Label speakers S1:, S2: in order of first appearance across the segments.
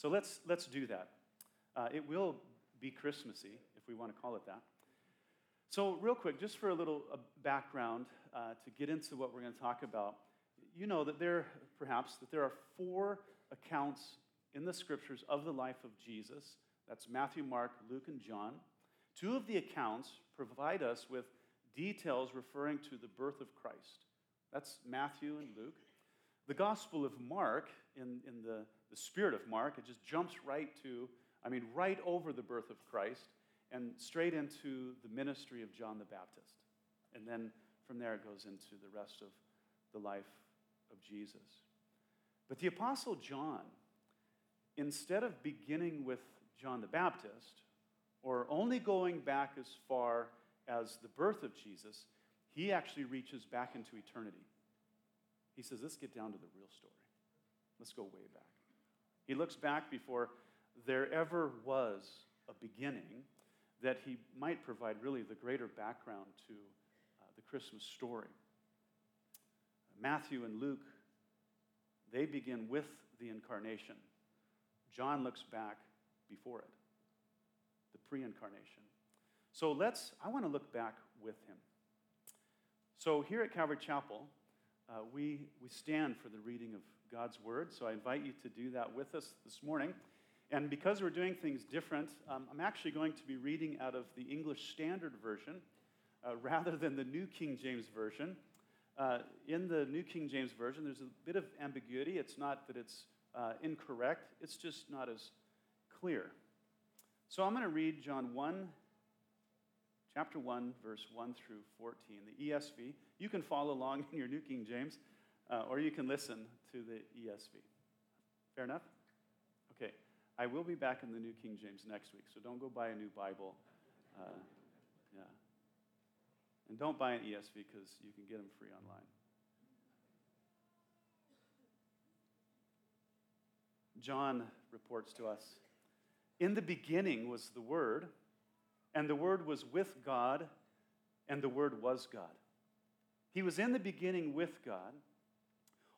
S1: So let's, let's do that. Uh, it will be Christmassy, if we want to call it that. So, real quick, just for a little uh, background uh, to get into what we're going to talk about, you know that there, perhaps, that there are four accounts in the scriptures of the life of Jesus. That's Matthew, Mark, Luke, and John. Two of the accounts provide us with details referring to the birth of Christ. That's Matthew and Luke. The Gospel of Mark, in, in the, the spirit of Mark, it just jumps right to, I mean, right over the birth of Christ and straight into the ministry of John the Baptist. And then from there it goes into the rest of the life of Jesus. But the Apostle John, instead of beginning with John the Baptist, or only going back as far as the birth of Jesus, he actually reaches back into eternity. He says, let's get down to the real story. Let's go way back. He looks back before there ever was a beginning that he might provide really the greater background to uh, the Christmas story. Matthew and Luke, they begin with the incarnation. John looks back before it, the pre incarnation. So let's, I want to look back with him. So here at Calvary Chapel, uh, we, we stand for the reading of God's Word. So I invite you to do that with us this morning. And because we're doing things different, um, I'm actually going to be reading out of the English Standard Version uh, rather than the New King James Version. Uh, in the New King James Version, there's a bit of ambiguity. It's not that it's uh, incorrect, it's just not as clear. So I'm going to read John 1 chapter 1, verse 1 through 14, the ESV. You can follow along in your New King James, uh, or you can listen to the ESV. Fair enough? Okay. I will be back in the New King James next week, so don't go buy a new Bible. Uh, yeah. And don't buy an ESV because you can get them free online. John reports to us In the beginning was the Word and the Word was with God, and the Word was God. He was in the beginning with God.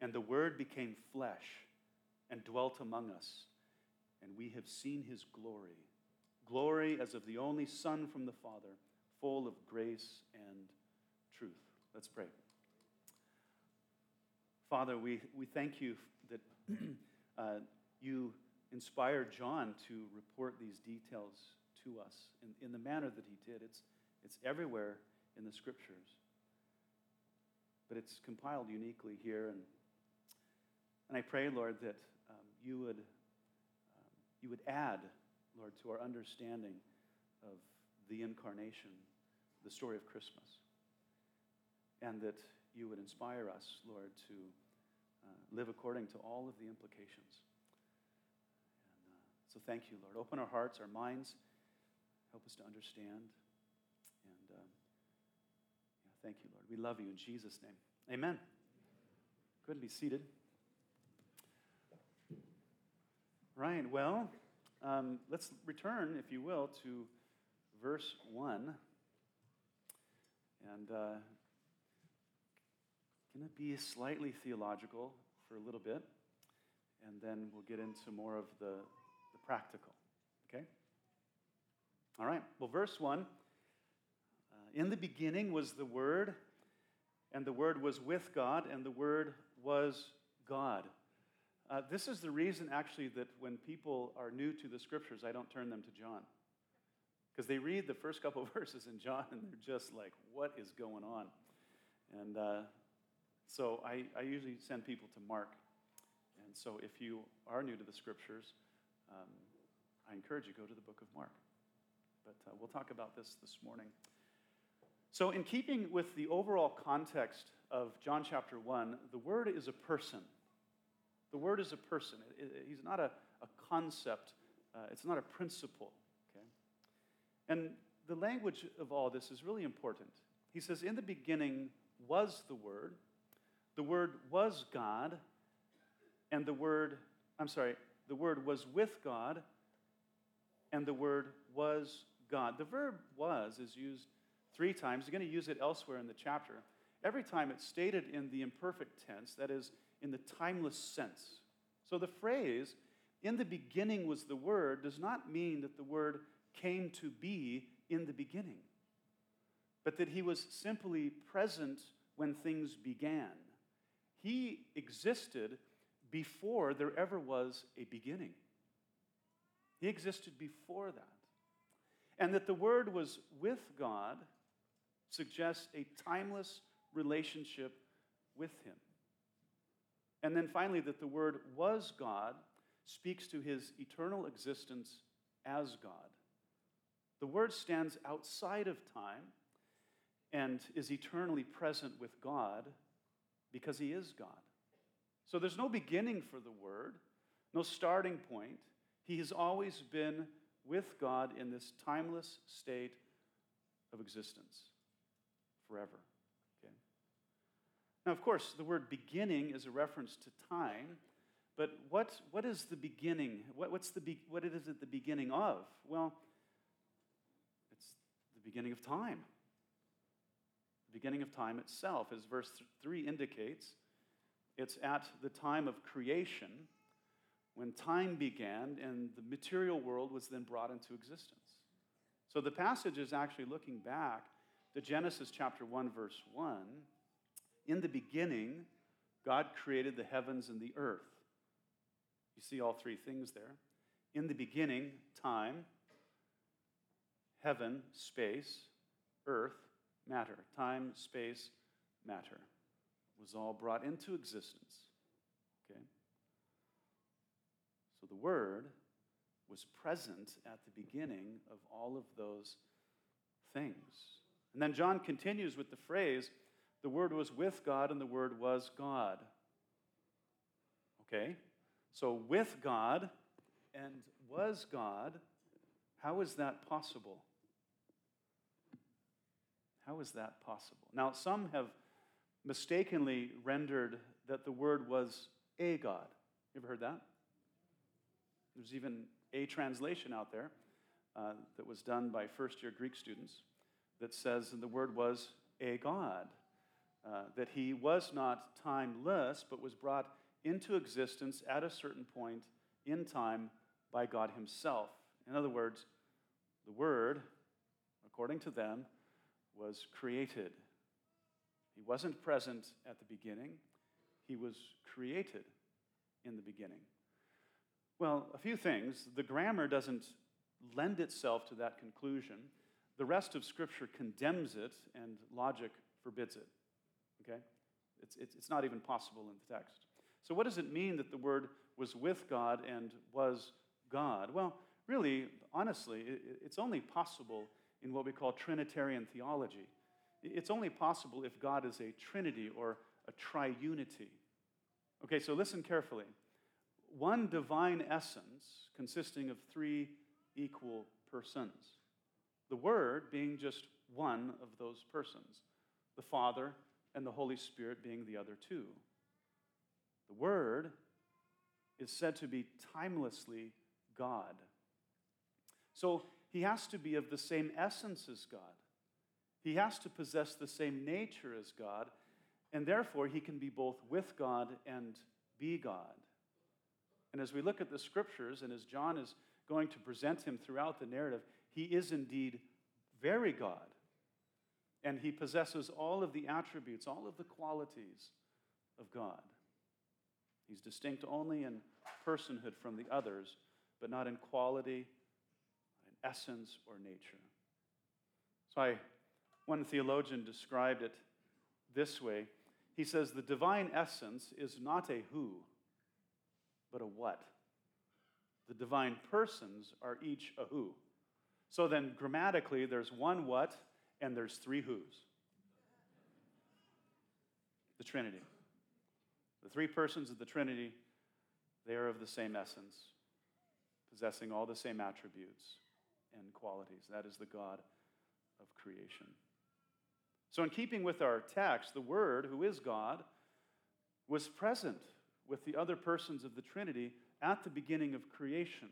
S1: And the Word became flesh and dwelt among us, and we have seen his glory glory as of the only Son from the Father, full of grace and truth. Let's pray. Father, we, we thank you that. uh, you inspired John to report these details to us in, in the manner that he did. It's, it's everywhere in the scriptures, but it's compiled uniquely here. And, and I pray, Lord, that um, you, would, um, you would add, Lord, to our understanding of the incarnation, the story of Christmas, and that you would inspire us, Lord, to uh, live according to all of the implications so thank you, Lord. Open our hearts, our minds. Help us to understand. And um, yeah, thank you, Lord. We love you in Jesus' name. Amen. Go ahead and be seated. Right, well, um, let's return, if you will, to verse 1. And uh, can it be slightly theological for a little bit? And then we'll get into more of the the practical. Okay? All right. Well, verse 1 uh, In the beginning was the Word, and the Word was with God, and the Word was God. Uh, this is the reason, actually, that when people are new to the scriptures, I don't turn them to John. Because they read the first couple verses in John and they're just like, what is going on? And uh, so I, I, usually send people to Mark. And so if you are new to the scriptures, um, I encourage you go to the book of Mark. But uh, we'll talk about this this morning. So, in keeping with the overall context of John chapter 1, the Word is a person. The Word is a person. he's not a, a concept, uh, it's not a principle. Okay? And the language of all this is really important. He says, In the beginning was the Word, the Word was God, and the Word, I'm sorry, the Word was with God, and the Word was God. The verb was is used three times. You're going to use it elsewhere in the chapter. Every time it's stated in the imperfect tense, that is, in the timeless sense. So the phrase, in the beginning was the Word, does not mean that the Word came to be in the beginning, but that He was simply present when things began. He existed before there ever was a beginning. He existed before that. And that the Word was with God suggests a timeless relationship with Him. And then finally, that the Word was God speaks to His eternal existence as God. The Word stands outside of time and is eternally present with God because He is God. So there's no beginning for the Word, no starting point. He has always been with God in this timeless state of existence forever. Now, of course, the word beginning is a reference to time, but what, what is the beginning? What, what's the be, what is it the beginning of? Well, it's the beginning of time. The beginning of time itself, as verse 3 indicates, it's at the time of creation when time began and the material world was then brought into existence. So the passage is actually looking back to Genesis chapter 1, verse 1. In the beginning, God created the heavens and the earth. You see all three things there. In the beginning, time, heaven, space, earth, matter. Time, space, matter was all brought into existence. Okay? So the Word was present at the beginning of all of those things. And then John continues with the phrase, the Word was with God and the Word was God. Okay? So with God and was God, how is that possible? How is that possible? Now, some have mistakenly rendered that the word was a God. You ever heard that? There's even a translation out there uh, that was done by first year Greek students that says the word was a God, uh, that he was not timeless, but was brought into existence at a certain point in time by God himself. In other words, the word, according to them, was created. He wasn't present at the beginning, he was created in the beginning. Well, a few things. The grammar doesn't lend itself to that conclusion. The rest of Scripture condemns it, and logic forbids it. Okay? It's, it's, it's not even possible in the text. So, what does it mean that the Word was with God and was God? Well, really, honestly, it, it's only possible in what we call Trinitarian theology. It's only possible if God is a trinity or a triunity. Okay, so listen carefully one divine essence consisting of three equal persons. The Word being just one of those persons, the Father and the Holy Spirit being the other two. The Word is said to be timelessly God. So he has to be of the same essence as God. He has to possess the same nature as God, and therefore he can be both with God and be God. And as we look at the scriptures, and as John is going to present him throughout the narrative, he is indeed very God. And he possesses all of the attributes, all of the qualities of God. He's distinct only in personhood from the others, but not in quality, in essence, or nature. So I, one theologian described it this way. He says the divine essence is not a who, but a what. The divine persons are each a who. So then, grammatically, there's one what and there's three who's. The Trinity. The three persons of the Trinity, they are of the same essence, possessing all the same attributes and qualities. That is the God of creation. So, in keeping with our text, the Word, who is God, was present with the other persons of the Trinity at the beginning of creation.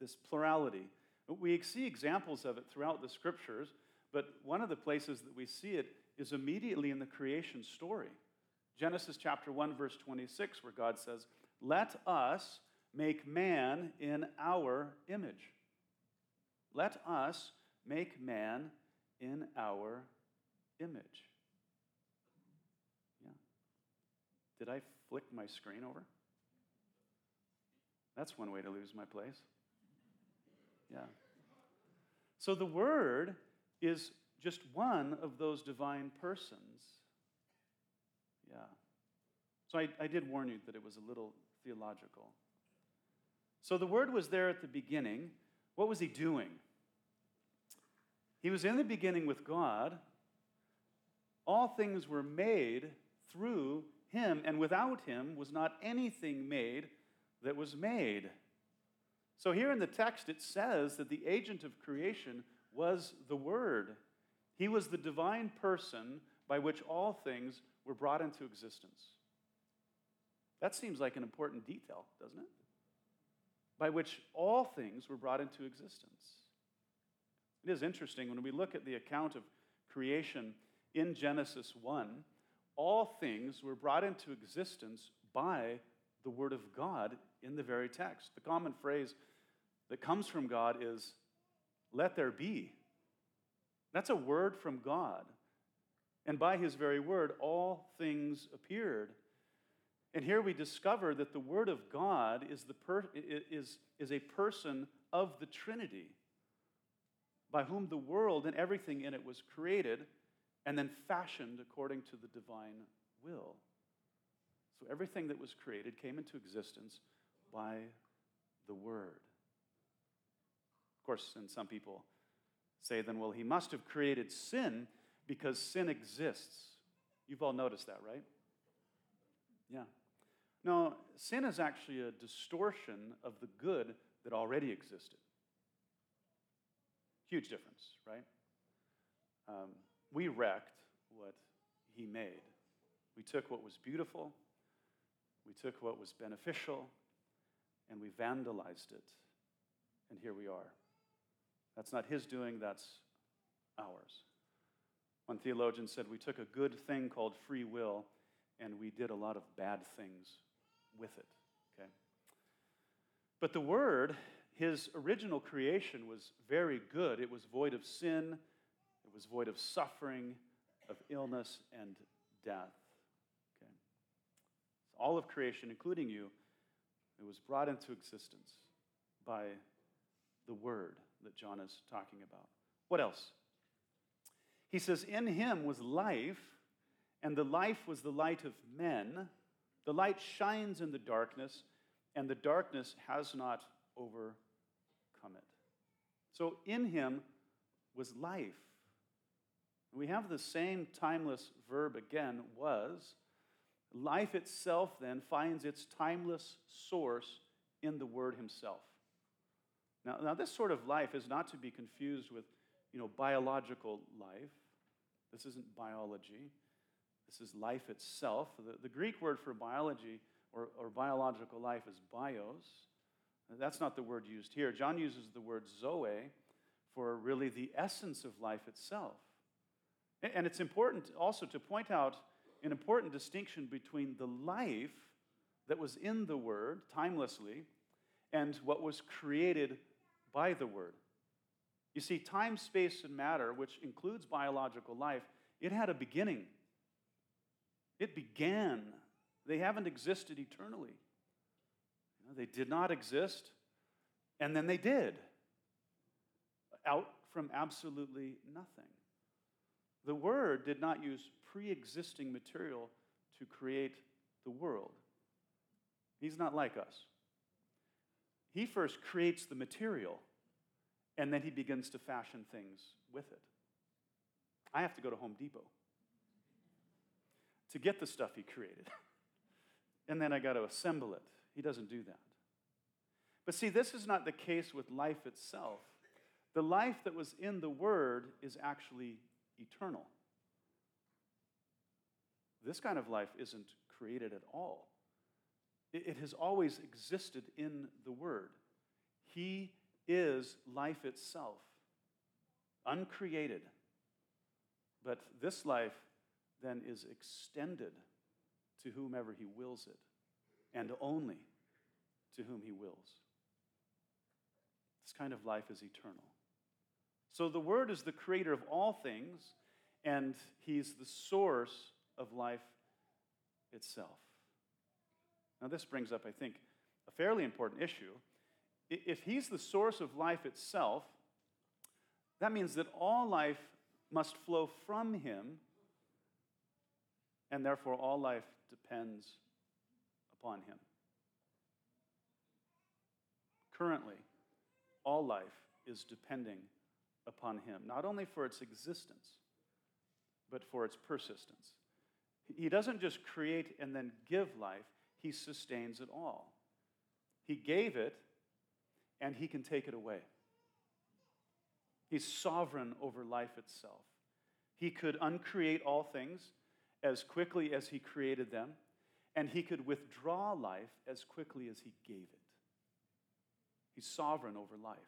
S1: This plurality. We see examples of it throughout the scriptures, but one of the places that we see it is immediately in the creation story. Genesis chapter 1, verse 26, where God says, Let us make man in our image. Let us make man in our image. Yeah. Did I flick my screen over? That's one way to lose my place. Yeah. So the Word is just one of those divine persons. Yeah. So I, I did warn you that it was a little theological. So the Word was there at the beginning. What was He doing? He was in the beginning with God. All things were made through Him, and without Him was not anything made that was made. So here in the text, it says that the agent of creation was the Word. He was the divine person by which all things were brought into existence. That seems like an important detail, doesn't it? By which all things were brought into existence. It is interesting when we look at the account of creation in Genesis 1, all things were brought into existence by the Word of God in the very text. The common phrase that comes from God is, let there be. That's a word from God. And by his very word, all things appeared. And here we discover that the Word of God is, the per- is, is a person of the Trinity, by whom the world and everything in it was created and then fashioned according to the divine will. So everything that was created came into existence by the Word. Course, and some people say then, well, he must have created sin because sin exists. You've all noticed that, right? Yeah. No, sin is actually a distortion of the good that already existed. Huge difference, right? Um, we wrecked what he made. We took what was beautiful, we took what was beneficial, and we vandalized it. And here we are. That's not his doing, that's ours. One theologian said we took a good thing called free will and we did a lot of bad things with it. Okay? But the Word, his original creation was very good. It was void of sin, it was void of suffering, of illness, and death. Okay? So all of creation, including you, it was brought into existence by the Word that John is talking about. What else? He says, In him was life, and the life was the light of men. The light shines in the darkness, and the darkness has not overcome it. So in him was life. We have the same timeless verb again, was. Life itself then finds its timeless source in the Word Himself. Now, now this sort of life is not to be confused with, you know, biological life. This isn't biology. This is life itself. The, the Greek word for biology or, or biological life is bios. That's not the word used here. John uses the word zoe for really the essence of life itself. And it's important also to point out an important distinction between the life that was in the Word timelessly and what was created by the Word. You see, time, space, and matter, which includes biological life, it had a beginning. It began They haven't existed eternally. You know, they did not exist, and then they did, out from absolutely nothing. The Word did not use pre existing material to create the world. He's not like us. He first creates the material, and then he begins to fashion things with it. I have to go to Home Depot to get the stuff he created. and then I got to assemble it. He doesn't do that. But see, this is not the case with life itself. The life that was in the Word is actually eternal. This kind of life isn't created at all. It has always existed in the Word. He is life itself, uncreated. But this life then is extended to whomever He wills it, and only to whom He wills. This kind of life is eternal. So the Word is the creator of all things, and He's the source of life itself. Now, this brings up, I think, a fairly important issue. If He's the source of life itself, that means that all life must flow from Him, and therefore all life depends upon Him. Currently, all life is depending upon Him, not only for its existence, but for its persistence. He doesn't just create and then give life, He sustains it all. He gave it, and He can take it away. He's sovereign over life itself. He could uncreate all things as quickly as He created them, and He could withdraw life as quickly as He gave it. He's sovereign over life.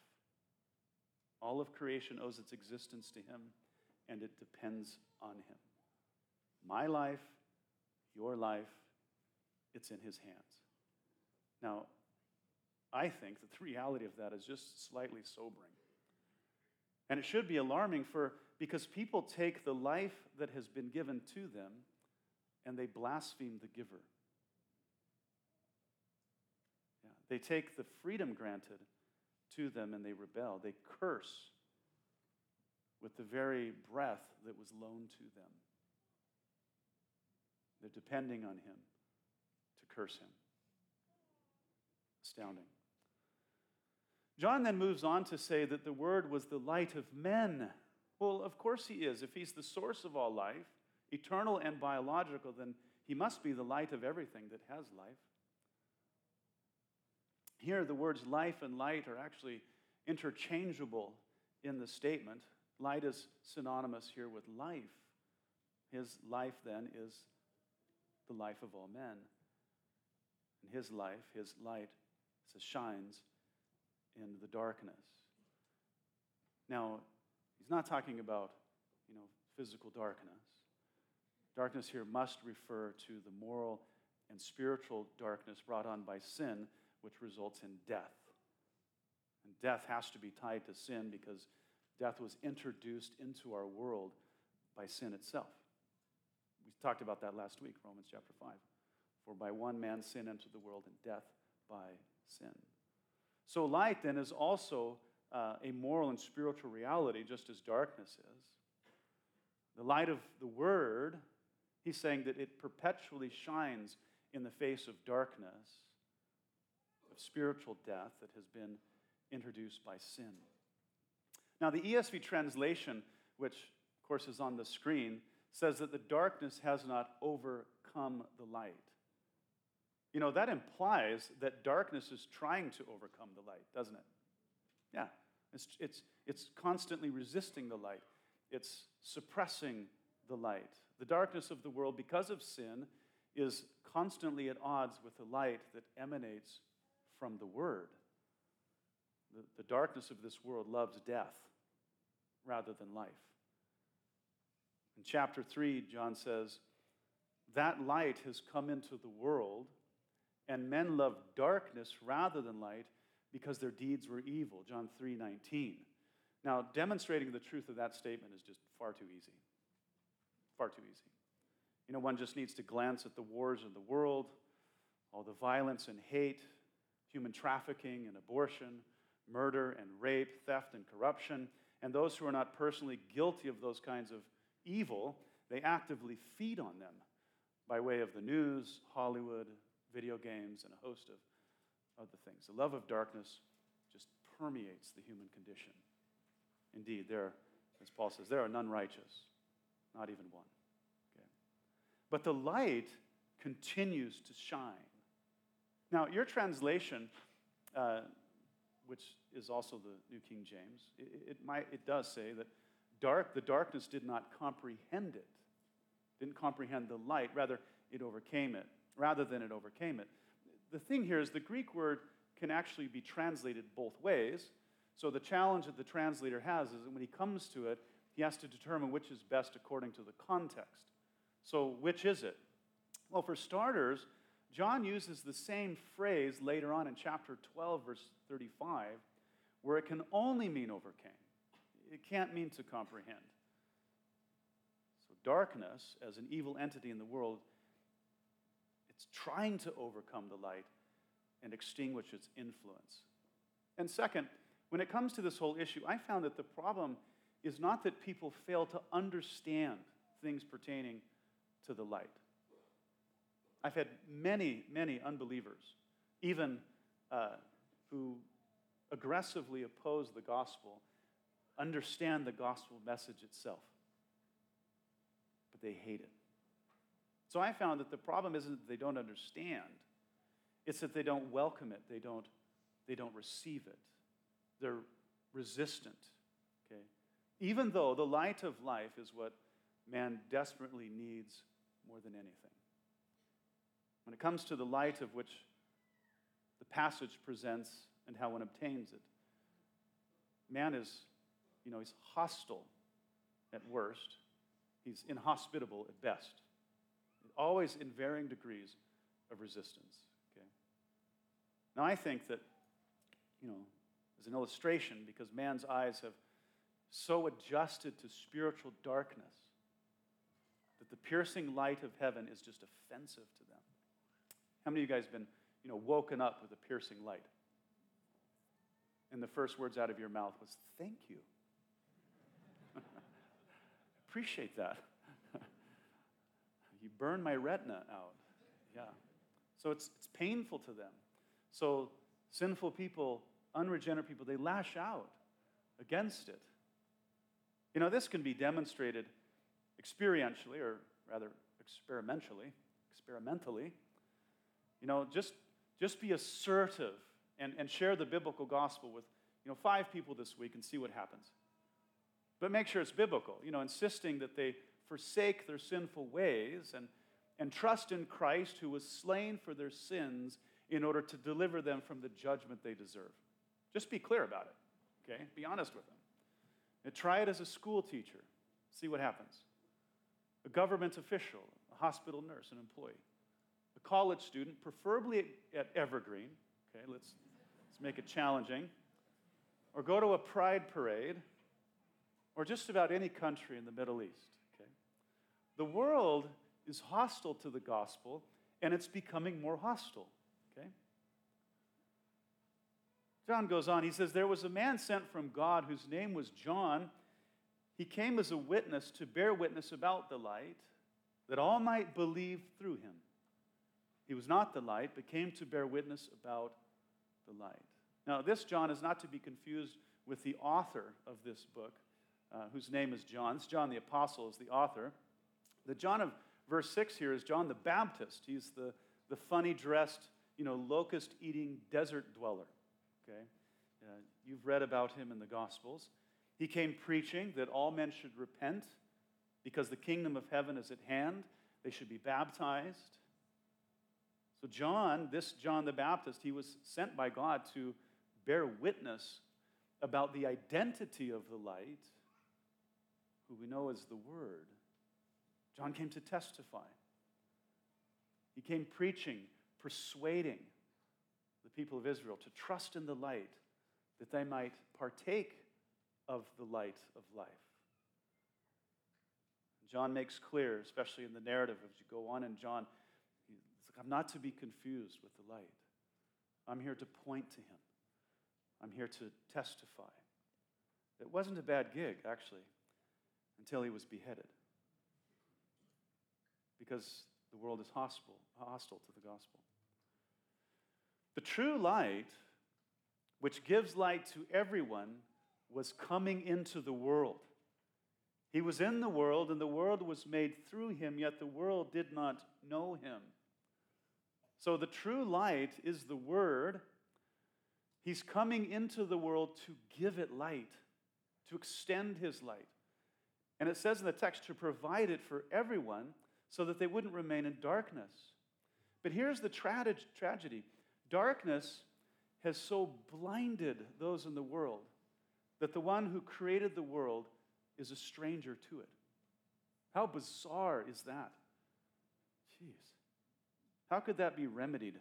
S1: All of creation owes its existence to Him, and it depends on Him. My life, your life, it's in His hands. Now, I think that the reality of that is just slightly sobering. And it should be alarming for because people take the life that has been given to them and they blaspheme the giver. Yeah, they take the freedom granted to them and they rebel. They curse with the very breath that was loaned to them. They're depending on him curse him. Astounding. John then moves on to say that the Word was the light of men. Well, of course he is. If he's the source of all life, eternal and biological, then he must be the light of everything that has life. Here, the words life and light are actually interchangeable in the statement. Light is synonymous here with life. His life, then, is the life of all men. And his life, his light, says, shines in the darkness. Now, he's not talking about, you know, physical darkness. Darkness here must refer to the moral and spiritual darkness brought on by sin, which results in death. And death has to be tied to sin because death was introduced into our world by sin itself. We talked about that last week, Romans chapter 5. For by one man sin entered the world, and death by sin. So, light then is also uh, a moral and spiritual reality, just as darkness is. The light of the Word, he's saying that it perpetually shines in the face of darkness, of spiritual death that has been introduced by sin. Now, the ESV translation, which of course is on the screen, says that the darkness has not overcome the light. You know, that implies that darkness is trying to overcome the light, doesn't it? Yeah. It's, it's, it's constantly resisting the light, it's suppressing the light. The darkness of the world, because of sin, is constantly at odds with the light that emanates from the Word. The, the darkness of this world loves death rather than life. In chapter 3, John says, That light has come into the world, and men love darkness rather than light because their deeds were evil. John 3 19. Now, demonstrating the truth of that statement is just far too easy. Far too easy. You know, one just needs to glance at the wars of the world, all the violence and hate, human trafficking and abortion, murder and rape, theft and corruption. And those who are not personally guilty of those kinds of evil, they actively feed on them by way of the news, Hollywood, video games, and a host of other things. The love of darkness just permeates the human condition. Indeed, there, as Paul says, there are none righteous, not even one. Okay. But the light continues to shine. Now, your translation, uh, which is also the New King James, it, it, might, it does say that dark, the darkness did not comprehend it, didn't comprehend the light. Rather, it overcame it, rather than it overcame it. The thing here is the Greek word can actually be translated both ways. So the challenge that the translator has is that when he comes to it, he has to determine which is best according to the context. So, which is it? Well, for starters, John uses the same phrase later on in chapter 12, verse 35, where it can only mean overcame. It can't mean to comprehend. So, darkness, as an evil entity in the world, it's trying to overcome the light and extinguish its influence. And second, when it comes to this whole issue, I found that the problem is not that people fail to understand things pertaining to the light. I've had many, many unbelievers, even uh, who aggressively oppose the gospel, understand the gospel message itself, but they hate it. So I found that the problem isn't that they don't understand, it's that they don't welcome it, they don't, they don't receive it. They're resistant. Okay? Even though the light of life is what man desperately needs more than anything. When it comes to the light of which the passage presents and how one obtains it, man is, you know, he's hostile at worst, he's inhospitable at best, always in varying degrees of resistance. Okay? Now, I think that, you know, as an illustration, because man's eyes have so adjusted to spiritual darkness that the piercing light of heaven is just offensive to them. How many of you guys have been, you know, woken up with a piercing light? And the first words out of your mouth was, Thank you. Appreciate that. You burned my retina out. Yeah. So it's, it's painful to them. So sinful people, unregenerate people, they lash out against it. You know, this can be demonstrated experientially, or rather experimentally, experimentally you know, just, just be assertive and, and share the biblical gospel with, you know, five people this week and see what happens. But make sure it's biblical, you know, insisting that they forsake their sinful ways and, and trust in Christ who was slain for their sins in order to deliver them from the judgment they deserve. Just be clear about it, okay? Be honest with them. And try it as a school teacher, see what happens. A government official, a hospital nurse, an employee a college student, preferably at Evergreen. Okay, let's, let's make it challenging. Or go to a pride parade, or just about any country in the Middle East. The world is hostile to the gospel, and it's becoming more hostile. Okay? John goes on, he says, There was a man sent from God whose name was John. He came as a witness to bear witness about the light, that all might believe through him. He was not the light, but came to bear witness about the light. Now, this John is not to be confused with the author of this book, uh, whose name is John. This John the Apostle is the author. The John of verse 6 here is John the Baptist. He's the, the funny dressed, you know, locust eating desert dweller. Okay? Uh, you've read about him in the Gospels. He came preaching that all men should repent because the kingdom of heaven is at hand. They should be baptized. So, John, this John the Baptist, he was sent by God to bear witness about the identity of the light, who we know as the Word. John came to testify. He came preaching, persuading the people of Israel to trust in the light that they might partake of the light of life. John makes clear, especially in the narrative as you go on in John, like, I'm not to be confused with the light. I'm here to point to him. I'm here to testify. It wasn't a bad gig, actually, until he was beheaded. Because the world is hostile, hostile to the gospel. The true light, which gives light to everyone, was coming into the world. He was in the world, and the world was made through him, yet the world did not know him. So the true light is the Word. He's coming into the world to give it light, to extend his light. And it says in the text to provide it for everyone so that they wouldn't remain in darkness. But here's the tra- tragedy darkness has so blinded those in the world that the one who created the world is a stranger to it. How bizarre is that? Jeez. How could that be remedied?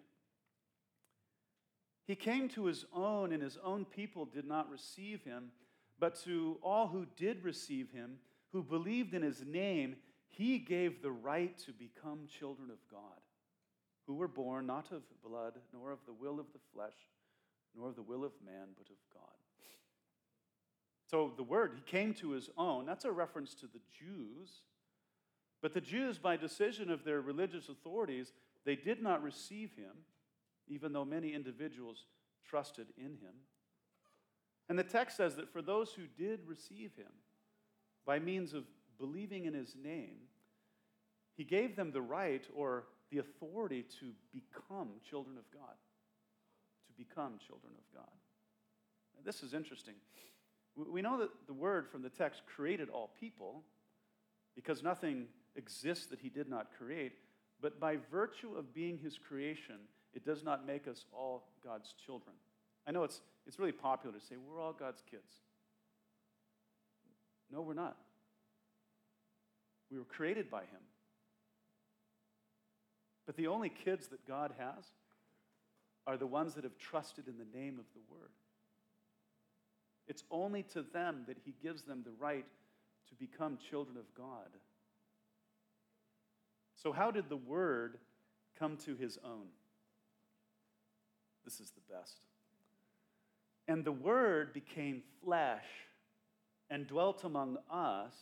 S1: He came to his own, and his own people did not receive him. But to all who did receive him, who believed in his name, he gave the right to become children of God, who were born not of blood, nor of the will of the flesh, nor of the will of man, but of God. So the word, he came to his own, that's a reference to the Jews. But the Jews, by decision of their religious authorities, they did not receive him, even though many individuals trusted in him. And the text says that for those who did receive him, by means of believing in his name, he gave them the right or the authority to become children of God. To become children of God. Now, this is interesting. We know that the word from the text created all people because nothing exists that he did not create, but by virtue of being his creation, it does not make us all God's children. I know it's, it's really popular to say we're all God's kids. No, we're not. We were created by him. But the only kids that God has are the ones that have trusted in the name of the Word. It's only to them that he gives them the right to become children of God. So, how did the Word come to his own? This is the best. And the Word became flesh and dwelt among us,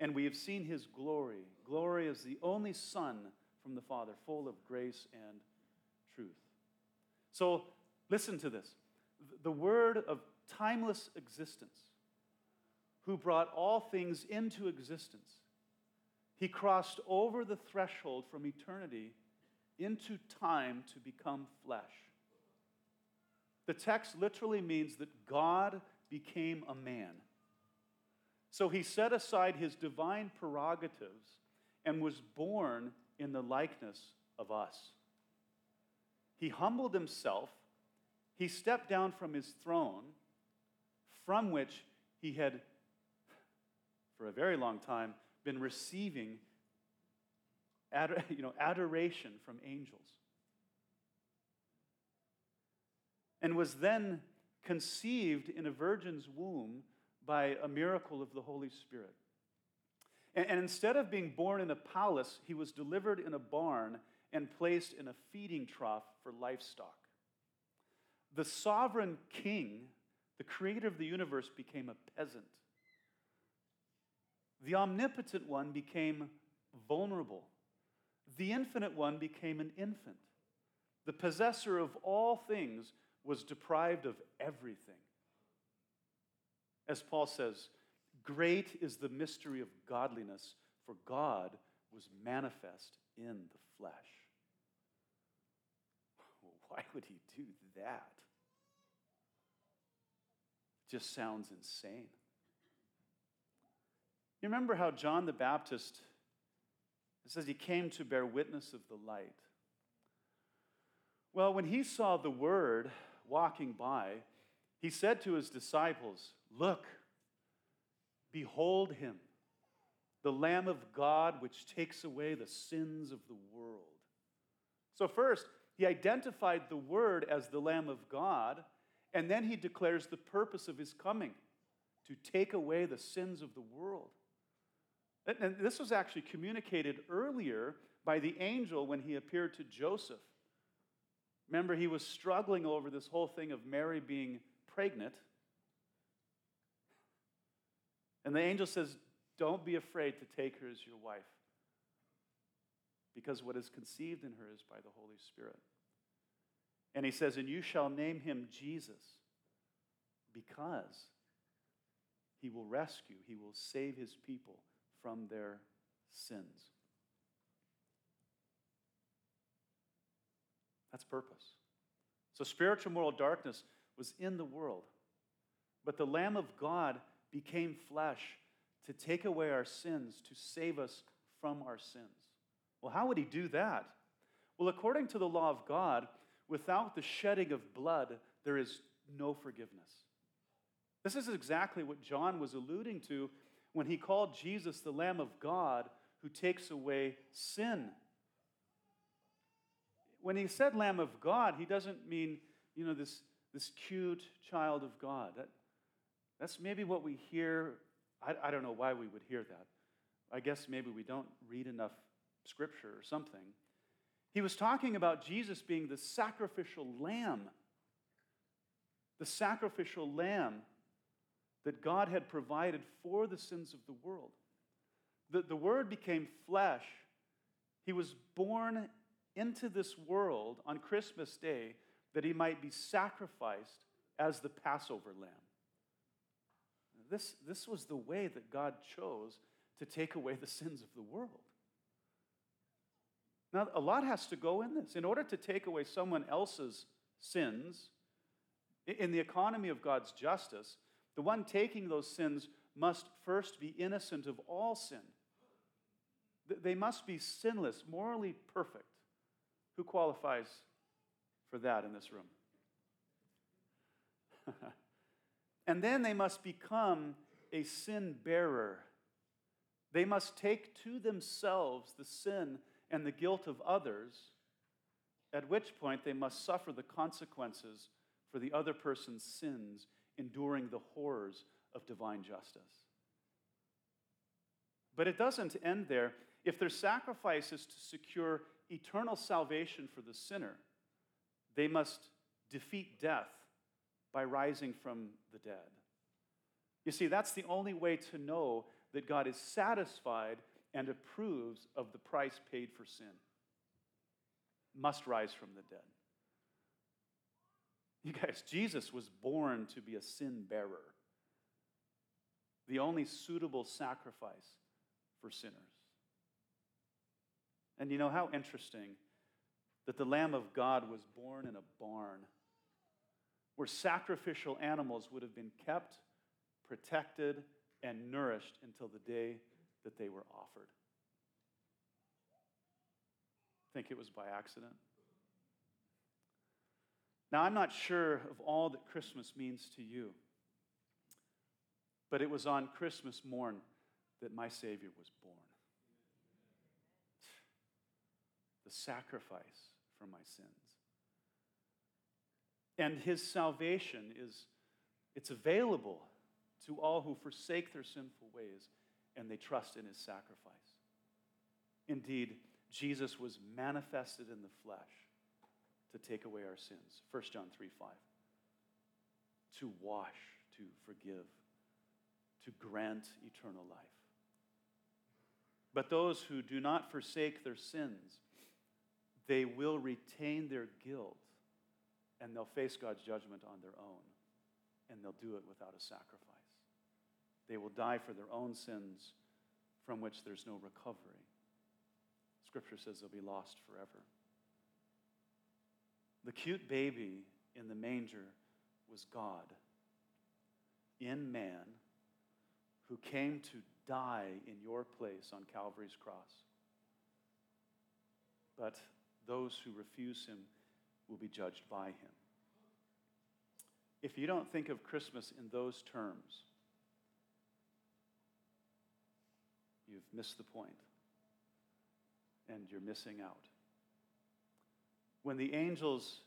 S1: and we have seen his glory. Glory as the only Son from the Father, full of grace and truth. So, listen to this. The Word of timeless existence, who brought all things into existence. He crossed over the threshold from eternity into time to become flesh. The text literally means that God became a man. So he set aside his divine prerogatives and was born in the likeness of us. He humbled himself, he stepped down from his throne from which he had, for a very long time, been receiving you know, adoration from angels. And was then conceived in a virgin's womb by a miracle of the Holy Spirit. And, and instead of being born in a palace, he was delivered in a barn and placed in a feeding trough for livestock. The sovereign king the creator of the universe became a peasant. The omnipotent one became vulnerable. The infinite one became an infant. The possessor of all things was deprived of everything. As Paul says, great is the mystery of godliness, for God was manifest in the flesh. Why would he do that? just sounds insane. You remember how John the Baptist, it says he came to bear witness of the light. Well, when he saw the Word walking by, he said to his disciples, Look, behold him, the Lamb of God which takes away the sins of the world. So, first, he identified the Word as the Lamb of God. And then he declares the purpose of his coming to take away the sins of the world. And this was actually communicated earlier by the angel when he appeared to Joseph. Remember, he was struggling over this whole thing of Mary being pregnant. And the angel says, Don't be afraid to take her as your wife, because what is conceived in her is by the Holy Spirit. And he says, And you shall name him Jesus, because he will rescue, he will save his people from their sins. That's purpose. So spiritual moral darkness was in the world, but the Lamb of God became flesh to take away our sins, to save us from our sins. Well, how would he do that? Well, according to the law of God, without the shedding of blood, there is no forgiveness. This is exactly what John was alluding to when he called Jesus the Lamb of God who takes away sin. When he said Lamb of God, he doesn't mean, you know, this, this cute child of God. That, that's maybe what we hear. I, I don't know why we would hear that. I guess maybe we don't read enough scripture or something. He was talking about Jesus being the sacrificial lamb, the sacrificial lamb that God had provided for the sins of the world. The, the Word became flesh. He was born into this world on Christmas Day that he might be sacrificed as the Passover lamb. This, this was the way that God chose to take away the sins of the world. Now, a lot has to go in this. In order to take away someone else's sins, in the economy of God's justice, the one taking those sins must first be innocent of all sin. They must be sinless, morally perfect. Who qualifies for that in this room? and then they must become a sin bearer. They must take to themselves the sin and the guilt of others, at which point they must suffer the consequences for the other person's sins, enduring the horrors of divine justice. But it doesn't end there. If their sacrifice is to secure eternal salvation for the sinner, they must defeat death by rising from the dead. You see, that's the only way to know that God is satisfied and approves of the price paid for sin. Must rise from the dead. You guys, Jesus was born to be a sin bearer, the only suitable sacrifice for sinners. And you know how interesting that the Lamb of God was born in a barn where sacrificial animals would have been kept, protected, and nourished until the day that they were offered. Think it was by accident? Now, I'm not sure of all that Christmas means to you, but it was on Christmas morn that my Savior was born. the sacrifice for my sins. And his salvation is it's available to all who forsake their sinful ways and they trust in his sacrifice. Indeed, Jesus was manifested in the flesh to take away our sins. 1 John 3 5. To wash, to forgive, to grant eternal life. But those who do not forsake their sins they will retain their guilt and they'll face God's judgment on their own. And they'll do it without a sacrifice. They will die for their own sins from which there's no recovery. Scripture says they'll be lost forever. The cute baby in the manger was God in man who came to die in your place on Calvary's cross. But those who refuse him will be judged by him. If you don't think of Christmas in those terms, you've missed the point and you're missing out. When the angels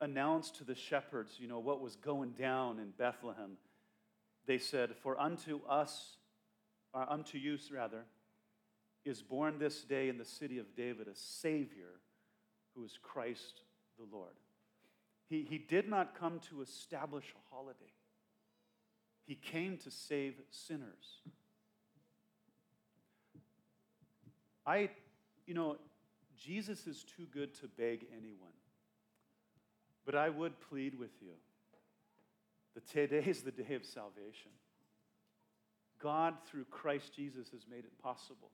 S1: announced to the shepherds, you know, what was going down in Bethlehem, they said, For unto us, or unto you rather, is born this day in the city of David a Savior who is Christ the Lord. He, he did not come to establish a holiday, He came to save sinners. I, you know, Jesus is too good to beg anyone. But I would plead with you that today is the day of salvation. God, through Christ Jesus, has made it possible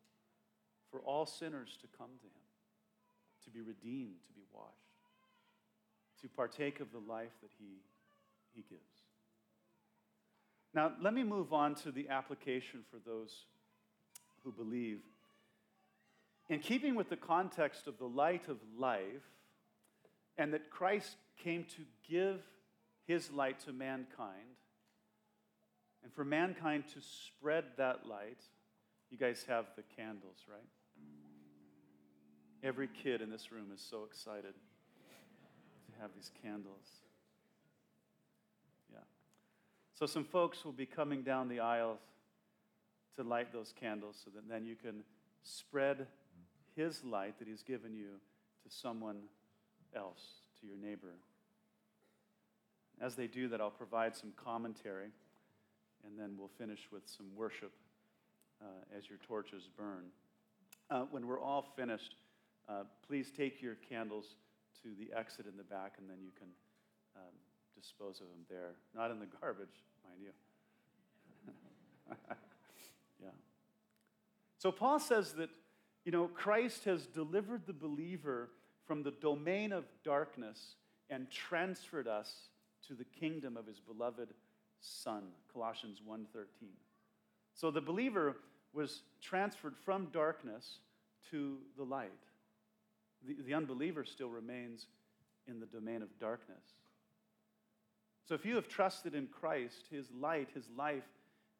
S1: for all sinners to come to him, to be redeemed, to be washed, to partake of the life that he, he gives. Now, let me move on to the application for those who believe. In keeping with the context of the light of life, and that Christ came to give his light to mankind, and for mankind to spread that light, you guys have the candles, right? Every kid in this room is so excited to have these candles. Yeah. So, some folks will be coming down the aisles to light those candles so that then you can spread His light that He's given you to someone else, to your neighbor. As they do that, I'll provide some commentary, and then we'll finish with some worship uh, as your torches burn. Uh, when we're all finished, uh, please take your candles to the exit in the back, and then you can um, dispose of them there. Not in the garbage, mind you. yeah. So Paul says that, you know, Christ has delivered the believer from the domain of darkness and transferred us to the kingdom of his beloved son colossians 1.13 so the believer was transferred from darkness to the light the, the unbeliever still remains in the domain of darkness. So if you have trusted in Christ, his light, his life,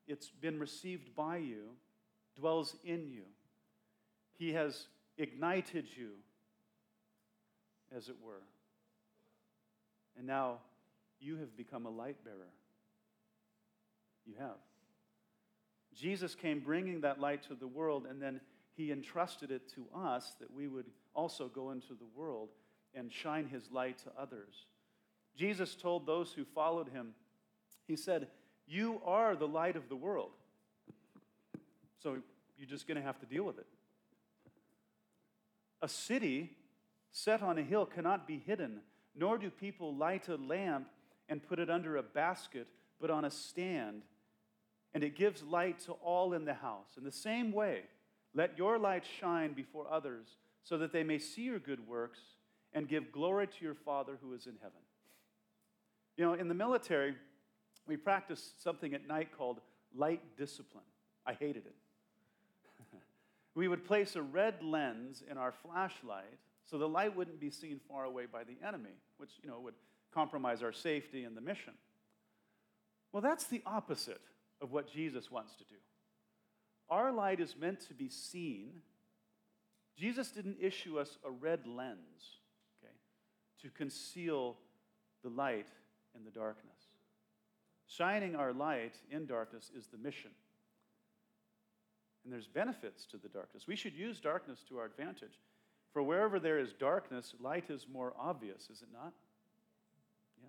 S1: it's been received by you, dwells in you. He has ignited you, as it were. And now you have become a light bearer. You have. Jesus came bringing that light to the world, and then he entrusted it to us that we would also go into the world and shine his light to others. Jesus told those who followed him, He said, You are the light of the world. So you're just going to have to deal with it. A city set on a hill cannot be hidden, nor do people light a lamp and put it under a basket, but on a stand, and it gives light to all in the house. In the same way, let your light shine before others so that they may see your good works and give glory to your Father who is in heaven. You know, in the military, we practiced something at night called light discipline. I hated it. we would place a red lens in our flashlight so the light wouldn't be seen far away by the enemy, which, you know, would compromise our safety and the mission. Well, that's the opposite of what Jesus wants to do. Our light is meant to be seen Jesus didn't issue us a red lens, okay, to conceal the light in the darkness. Shining our light in darkness is the mission. And there's benefits to the darkness. We should use darkness to our advantage. For wherever there is darkness, light is more obvious, is it not? Yeah.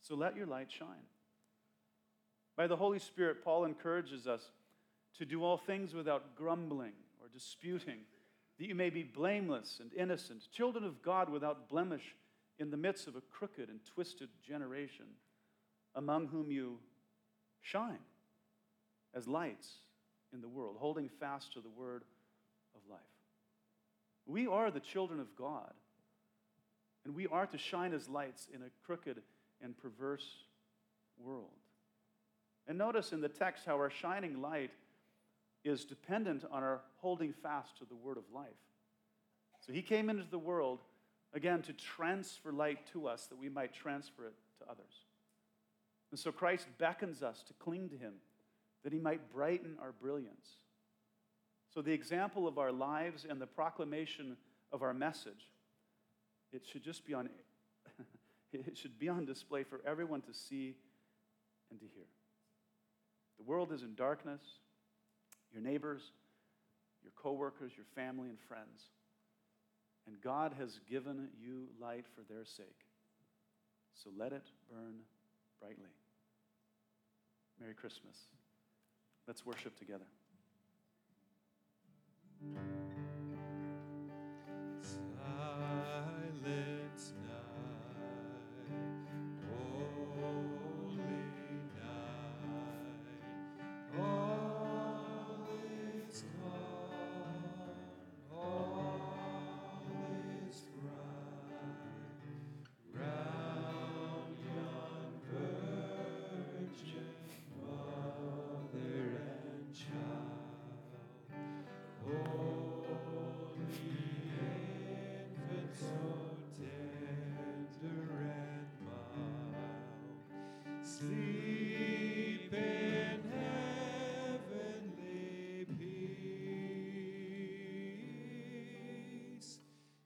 S1: So let your light shine. By the Holy Spirit, Paul encourages us to do all things without grumbling or disputing that you may be blameless and innocent, children of God without blemish in the midst of a crooked and twisted generation, among whom you shine as lights in the world, holding fast to the word of life. We are the children of God, and we are to shine as lights in a crooked and perverse world. And notice in the text how our shining light is dependent on our holding fast to the word of life. So he came into the world, again, to transfer light to us that we might transfer it to others. And so Christ beckons us to cling to him that he might brighten our brilliance. So the example of our lives and the proclamation of our message, it should just be on it should be on display for everyone to see and to hear. The world is in darkness your neighbors,
S2: your coworkers, your family, and friends. And God has given you light for their sake. So let it burn brightly. Merry Christmas. Let's worship together.